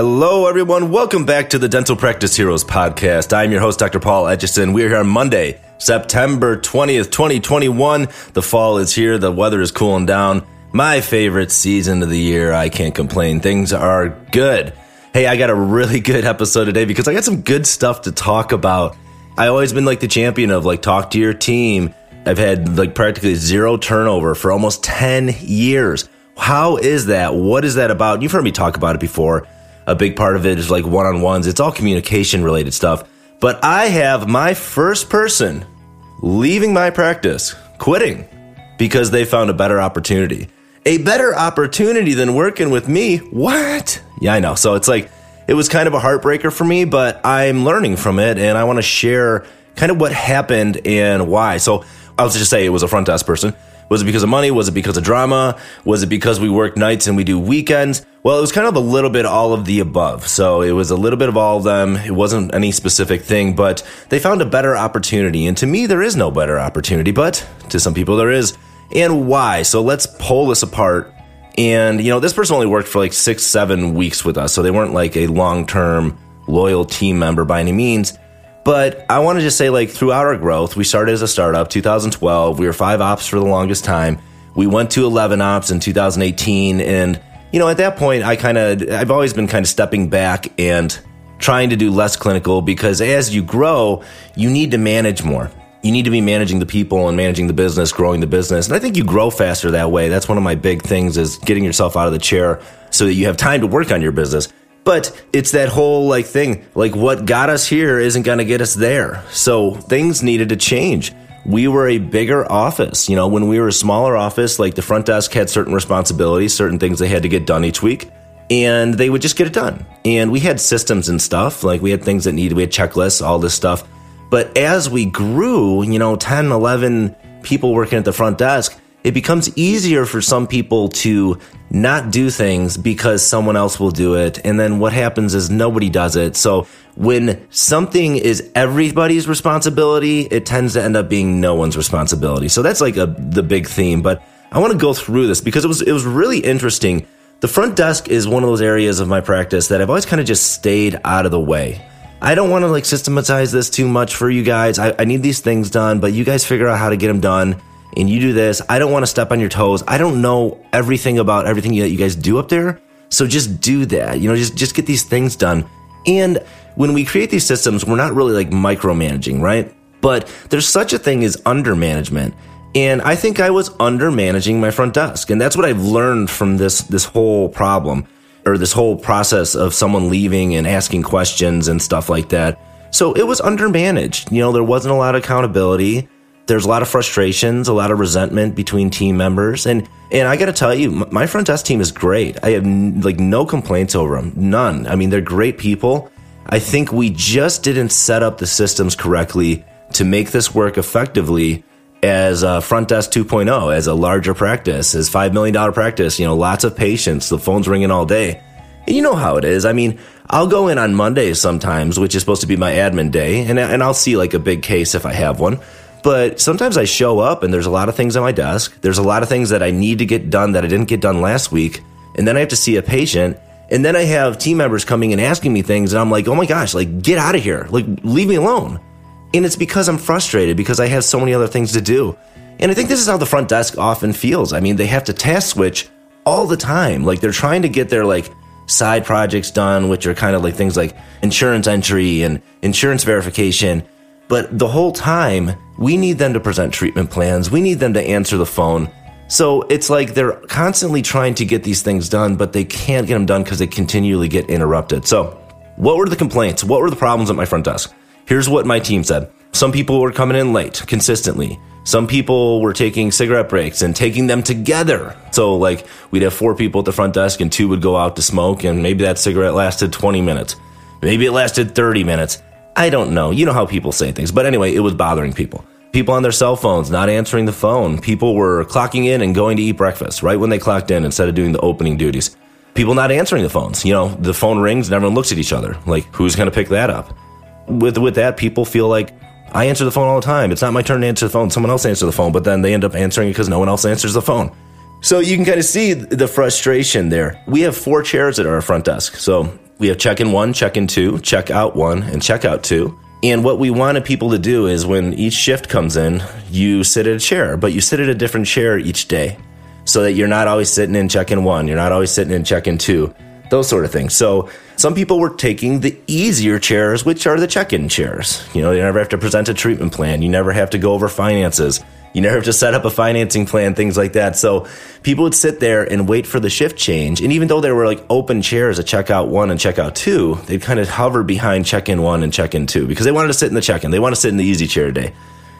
Hello, everyone. Welcome back to the Dental Practice Heroes podcast. I'm your host, Dr. Paul Etchison. We're here on Monday, September 20th, 2021. The fall is here. The weather is cooling down. My favorite season of the year. I can't complain. Things are good. Hey, I got a really good episode today because I got some good stuff to talk about. I always been like the champion of like talk to your team. I've had like practically zero turnover for almost 10 years. How is that? What is that about? You've heard me talk about it before a big part of it is like one on ones. It's all communication related stuff. But I have my first person leaving my practice, quitting because they found a better opportunity. A better opportunity than working with me? What? Yeah, I know. So it's like, it was kind of a heartbreaker for me, but I'm learning from it and I want to share kind of what happened and why. So I'll just say it was a front desk person. Was it because of money? Was it because of drama? Was it because we work nights and we do weekends? Well, it was kind of a little bit all of the above. So it was a little bit of all of them. It wasn't any specific thing, but they found a better opportunity. And to me, there is no better opportunity, but to some people there is. And why? So let's pull this apart. And, you know, this person only worked for like six, seven weeks with us. So they weren't like a long term loyal team member by any means. But I want to just say, like, throughout our growth, we started as a startup, 2012. We were five ops for the longest time. We went to 11 ops in 2018. And, you know, at that point, I kind of, I've always been kind of stepping back and trying to do less clinical because as you grow, you need to manage more. You need to be managing the people and managing the business, growing the business. And I think you grow faster that way. That's one of my big things is getting yourself out of the chair so that you have time to work on your business. But it's that whole like thing, like what got us here isn't going to get us there. So things needed to change. We were a bigger office. You know, when we were a smaller office, like the front desk had certain responsibilities, certain things they had to get done each week, and they would just get it done. And we had systems and stuff, like we had things that needed, we had checklists, all this stuff. But as we grew, you know, 10, 11 people working at the front desk, it becomes easier for some people to not do things because someone else will do it. And then what happens is nobody does it. So when something is everybody's responsibility, it tends to end up being no one's responsibility. So that's like a, the big theme. But I want to go through this because it was, it was really interesting. The front desk is one of those areas of my practice that I've always kind of just stayed out of the way. I don't want to like systematize this too much for you guys. I, I need these things done, but you guys figure out how to get them done and you do this. I don't want to step on your toes. I don't know everything about everything that you guys do up there. So just do that. You know, just just get these things done. And when we create these systems, we're not really like micromanaging, right? But there's such a thing as under management. And I think I was under managing my front desk. And that's what I've learned from this this whole problem or this whole process of someone leaving and asking questions and stuff like that. So it was undermanaged. You know, there wasn't a lot of accountability there's a lot of frustrations, a lot of resentment between team members, and and I got to tell you, my front desk team is great. I have like no complaints over them, none. I mean, they're great people. I think we just didn't set up the systems correctly to make this work effectively as a front desk 2.0, as a larger practice, as five million dollar practice. You know, lots of patients, the phone's ringing all day. And you know how it is. I mean, I'll go in on Mondays sometimes, which is supposed to be my admin day, and and I'll see like a big case if I have one. But sometimes I show up and there's a lot of things on my desk. There's a lot of things that I need to get done that I didn't get done last week. And then I have to see a patient. And then I have team members coming and asking me things. And I'm like, oh my gosh, like, get out of here. Like, leave me alone. And it's because I'm frustrated because I have so many other things to do. And I think this is how the front desk often feels. I mean, they have to task switch all the time. Like, they're trying to get their, like, side projects done, which are kind of like things like insurance entry and insurance verification. But the whole time, we need them to present treatment plans. We need them to answer the phone. So it's like they're constantly trying to get these things done, but they can't get them done because they continually get interrupted. So, what were the complaints? What were the problems at my front desk? Here's what my team said. Some people were coming in late consistently. Some people were taking cigarette breaks and taking them together. So, like, we'd have four people at the front desk and two would go out to smoke, and maybe that cigarette lasted 20 minutes. Maybe it lasted 30 minutes. I don't know. You know how people say things. But anyway, it was bothering people. People on their cell phones not answering the phone. People were clocking in and going to eat breakfast right when they clocked in instead of doing the opening duties. People not answering the phones. You know, the phone rings and everyone looks at each other. Like, who's going to pick that up? With, with that, people feel like I answer the phone all the time. It's not my turn to answer the phone. Someone else answers the phone, but then they end up answering it because no one else answers the phone. So you can kind of see the frustration there. We have four chairs at our front desk. So We have check in one, check in two, check out one, and check out two. And what we wanted people to do is when each shift comes in, you sit at a chair, but you sit at a different chair each day so that you're not always sitting in check in one, you're not always sitting in check in two, those sort of things. So some people were taking the easier chairs, which are the check in chairs. You know, you never have to present a treatment plan, you never have to go over finances. You never have to set up a financing plan, things like that. So people would sit there and wait for the shift change. And even though there were like open chairs at checkout one and checkout two, they'd kind of hover behind check in one and check in two because they wanted to sit in the check in. They want to sit in the easy chair today.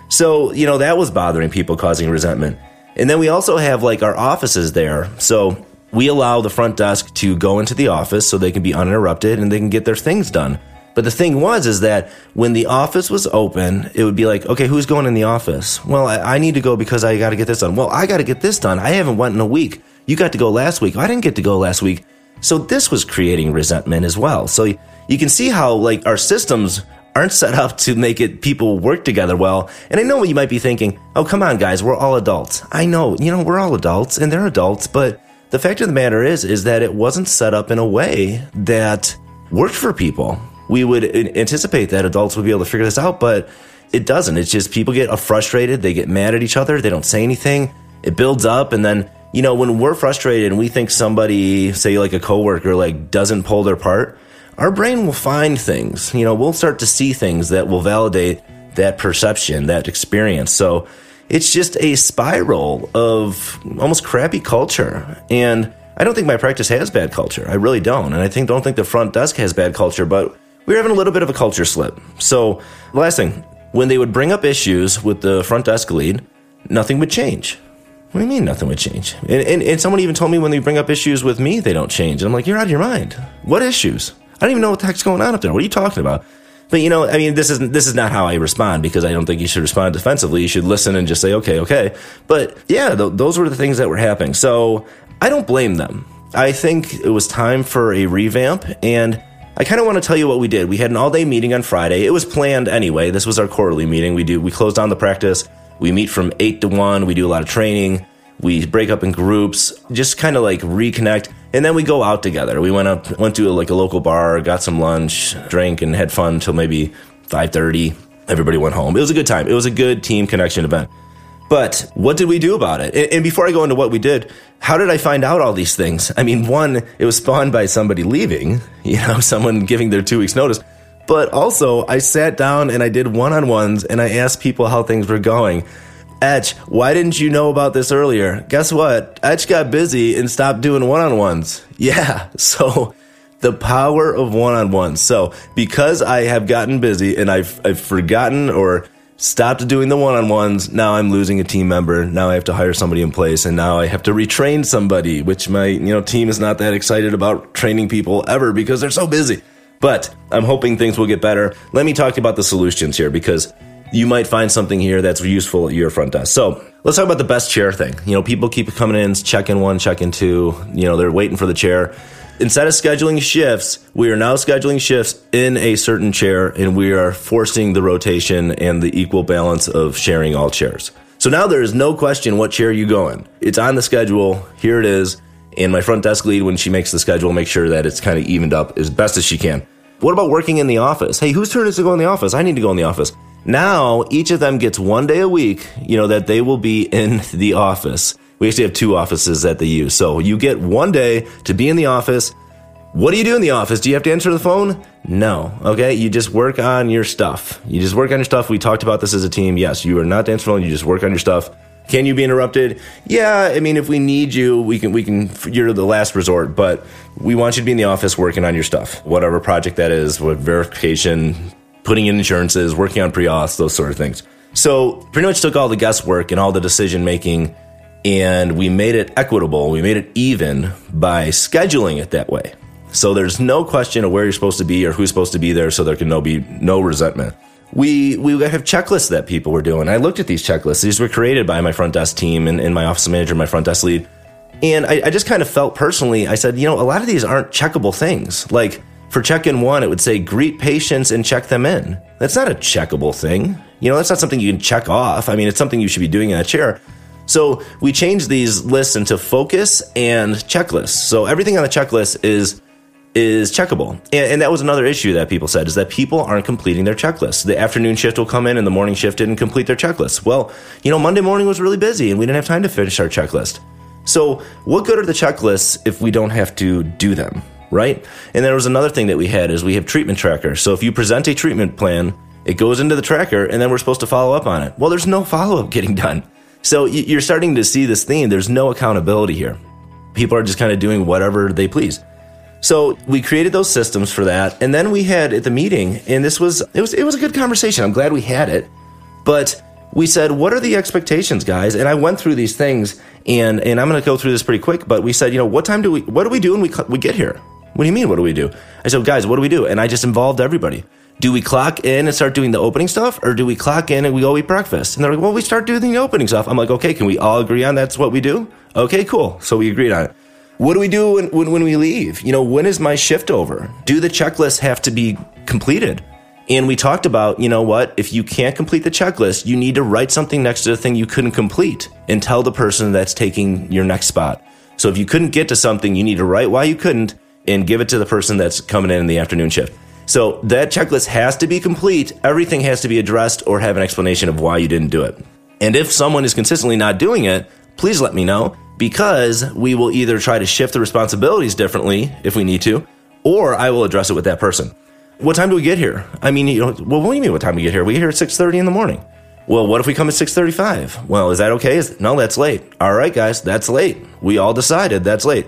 So, you know, that was bothering people, causing resentment. And then we also have like our offices there. So we allow the front desk to go into the office so they can be uninterrupted and they can get their things done. But the thing was, is that when the office was open, it would be like, okay, who's going in the office? Well, I, I need to go because I got to get this done. Well, I got to get this done. I haven't went in a week. You got to go last week. I didn't get to go last week. So this was creating resentment as well. So you, you can see how like our systems aren't set up to make it people work together well. And I know what you might be thinking. Oh, come on, guys. We're all adults. I know, you know, we're all adults and they're adults, but the fact of the matter is, is that it wasn't set up in a way that worked for people we would anticipate that adults would be able to figure this out, but it doesn't. It's just people get uh, frustrated, they get mad at each other, they don't say anything. It builds up, and then you know when we're frustrated and we think somebody, say like a coworker, like doesn't pull their part, our brain will find things. You know, we'll start to see things that will validate that perception, that experience. So it's just a spiral of almost crappy culture and. I don't think my practice has bad culture. I really don't. And I think don't think the front desk has bad culture, but we were having a little bit of a culture slip. So, last thing, when they would bring up issues with the front desk lead, nothing would change. What do you mean nothing would change? And, and, and someone even told me when they bring up issues with me, they don't change. And I'm like, you're out of your mind. What issues? I don't even know what the heck's going on up there. What are you talking about? But you know, I mean, this isn't this is not how I respond because I don't think you should respond defensively. You should listen and just say, okay, okay. But yeah, th- those were the things that were happening. So I don't blame them. I think it was time for a revamp, and I kind of want to tell you what we did. We had an all day meeting on Friday. It was planned anyway. This was our quarterly meeting. We do, we close down the practice. We meet from eight to one. We do a lot of training. We break up in groups, just kind of like reconnect. And then we go out together. We went up, went to a, like a local bar, got some lunch, drank and had fun until maybe 530. Everybody went home. It was a good time. It was a good team connection event. But what did we do about it? And, before I go into what we did, how did I find out all these things? I mean, one, it was spawned by somebody leaving, you know, someone giving their two weeks notice. But also, I sat down and I did one on ones and I asked people how things were going. Etch, why didn't you know about this earlier? Guess what? Etch got busy and stopped doing one on ones. Yeah. So the power of one on ones. So because I have gotten busy and I've, I've forgotten or stopped doing the one-on-ones. Now i'm losing a team member. Now i have to hire somebody in place and now i have to retrain somebody which my you know team is not that excited about training people ever because they're so busy. But i'm hoping things will get better. Let me talk about the solutions here because you might find something here that's useful at your front desk. So let's talk about the best chair thing. You know people keep coming in checking one checking two. You know they're waiting for the chair instead of scheduling shifts, we are now scheduling shifts in a certain chair and we are forcing the rotation and the equal balance of sharing all chairs. So now there is no question what chair you go in. It's on the schedule. Here it is. And my front desk lead, when she makes the schedule, make sure that it's kind of evened up as best as she can. What about working in the office? Hey, whose turn is to go in the office? I need to go in the office. Now, each of them gets one day a week, you know, that they will be in the office. We actually have two offices at the U. So you get one day to be in the office. What do you do in the office? Do you have to answer the phone? No. Okay. You just work on your stuff. You just work on your stuff. We talked about this as a team. Yes, you are not to answer the phone. You just work on your stuff. Can you be interrupted? Yeah, I mean, if we need you, we can. We can. You're the last resort, but we want you to be in the office working on your stuff, whatever project that is, with verification, putting in insurances, working on pre-auths, those sort of things. So pretty much took all the guesswork and all the decision making and we made it equitable. We made it even by scheduling it that way. So there's no question of where you're supposed to be or who's supposed to be there, so there can no be no resentment. We we have checklists that people were doing. I looked at these checklists. These were created by my front desk team and, and my office manager, my front desk lead. And I, I just kind of felt personally, I said, you know, a lot of these aren't checkable things. Like for check in one, it would say greet patients and check them in. That's not a checkable thing. You know, that's not something you can check off. I mean, it's something you should be doing in a chair. So we changed these lists into focus and checklists. So everything on the checklist is is checkable. And, and, that was another issue that people said is that people aren't completing their checklists. The afternoon shift will come in and the morning shift didn't complete their checklist. Well, you know, Monday morning was really busy and we didn't have time to finish our checklist. So, what good are the checklists if we don't have to do them, right? And there was another thing that we had is we have treatment tracker. So, if you present a treatment plan, it goes into the tracker and then we're supposed to follow up on it. Well, there's no follow up getting done. So, you're starting to see this theme. There's no accountability here. People are just kind of doing whatever they please. So we created those systems for that, and then we had at the meeting, and this was it was it was a good conversation. I'm glad we had it, but we said, what are the expectations, guys? And I went through these things, and and I'm going to go through this pretty quick. But we said, you know, what time do we what do we do when we we get here? What do you mean? What do we do? I said, guys, what do we do? And I just involved everybody. Do we clock in and start doing the opening stuff, or do we clock in and we go eat breakfast? And they're like, well, we start doing the opening stuff. I'm like, okay, can we all agree on that's what we do? Okay, cool. So we agreed on it. What do we do when, when, when we leave? You know, when is my shift over? Do the checklists have to be completed? And we talked about, you know what, if you can't complete the checklist, you need to write something next to the thing you couldn't complete and tell the person that's taking your next spot. So if you couldn't get to something, you need to write why you couldn't and give it to the person that's coming in in the afternoon shift. So that checklist has to be complete. Everything has to be addressed or have an explanation of why you didn't do it. And if someone is consistently not doing it, please let me know because we will either try to shift the responsibilities differently if we need to, or I will address it with that person. What time do we get here? I mean, you know, well, what do you mean what time we get here? We get here at 6.30 in the morning. Well, what if we come at 6.35? Well, is that okay? Is, no, that's late. All right, guys, that's late. We all decided that's late.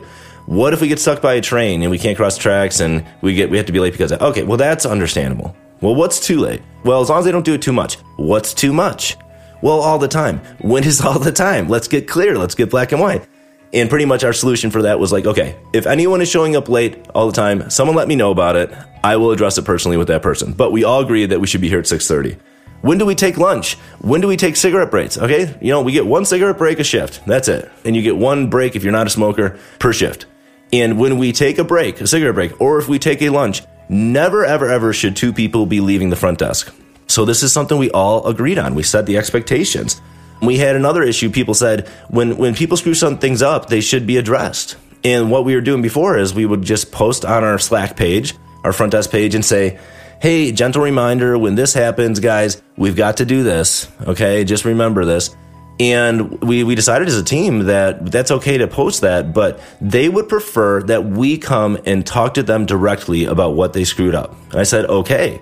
What if we get stuck by a train and we can't cross tracks and we get we have to be late because of, okay, well that's understandable. Well, what's too late? Well, as long as they don't do it too much. What's too much? Well, all the time. When is all the time? Let's get clear. Let's get black and white. And pretty much our solution for that was like, okay, if anyone is showing up late all the time, someone let me know about it. I will address it personally with that person. But we all agreed that we should be here at 6:30. When do we take lunch? When do we take cigarette breaks? Okay? You know, we get one cigarette break a shift. That's it. And you get one break if you're not a smoker per shift. And when we take a break, a cigarette break, or if we take a lunch, never ever ever should two people be leaving the front desk. So this is something we all agreed on. We set the expectations. We had another issue. People said when, when people screw some things up, they should be addressed. And what we were doing before is we would just post on our Slack page, our front desk page, and say, hey, gentle reminder when this happens, guys, we've got to do this. Okay, just remember this. And we, we decided as a team that that's okay to post that, but they would prefer that we come and talk to them directly about what they screwed up. And I said, okay,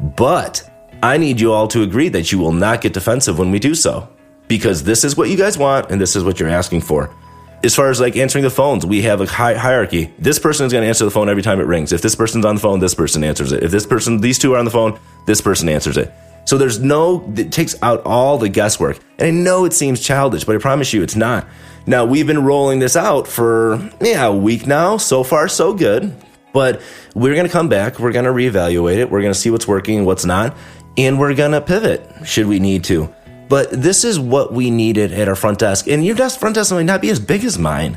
but I need you all to agree that you will not get defensive when we do so because this is what you guys want and this is what you're asking for. As far as like answering the phones, we have a hierarchy. This person is going to answer the phone every time it rings. If this person's on the phone, this person answers it. If this person, these two are on the phone, this person answers it. So there's no, it takes out all the guesswork. And I know it seems childish, but I promise you it's not. Now, we've been rolling this out for, yeah, a week now. So far, so good. But we're going to come back. We're going to reevaluate it. We're going to see what's working, and what's not and we're going to pivot should we need to. But this is what we needed at our front desk. And your desk front desk might not be as big as mine,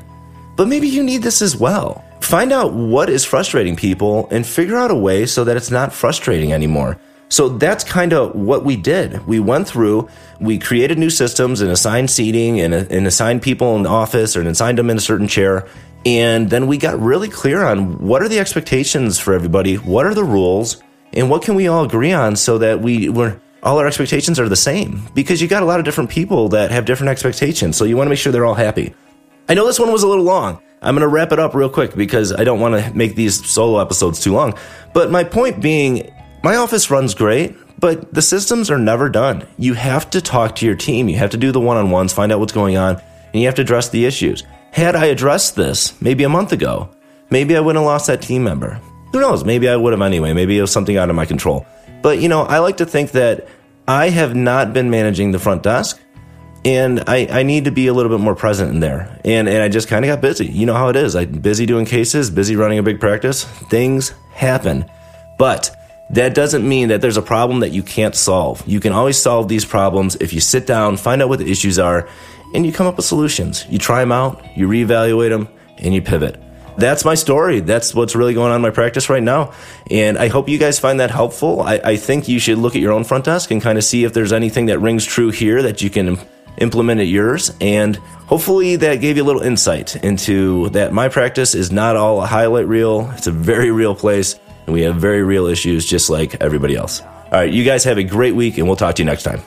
but maybe you need this as well. Find out what is frustrating people and figure out a way so that it's not frustrating anymore. So that's kind of what we did. We went through, we created new systems and assigned seating and, and assigned people in the office or assigned them in a certain chair. And then we got really clear on what are the expectations for everybody? What are the rules? and what can we all agree on so that we we're all our expectations are the same because you got a lot of different people that have different expectations so you want to make sure they're all happy i know this one was a little long i'm going to wrap it up real quick because i don't want to make these solo episodes too long but my point being my office runs great but the systems are never done you have to talk to your team you have to do the one-on-ones find out what's going on and you have to address the issues had i addressed this maybe a month ago maybe i wouldn't have lost that team member who knows? Maybe I would have anyway. Maybe it was something out of my control. But, you know, I like to think that I have not been managing the front desk and I, I need to be a little bit more present in there. And, and I just kind of got busy. You know how it is. I'm busy doing cases, busy running a big practice. Things happen. But that doesn't mean that there's a problem that you can't solve. You can always solve these problems if you sit down, find out what the issues are, and you come up with solutions. You try them out, you reevaluate them, and you pivot that's my story. That's what's really going on in my practice right now. And I hope you guys find that helpful. I, I think you should look at your own front desk and kind of see if there's anything that rings true here that you can implement at yours. And hopefully that gave you a little insight into that my practice is not all a highlight reel. It's a very real place, and we have very real issues just like everybody else. All right, you guys have a great week, and we'll talk to you next time.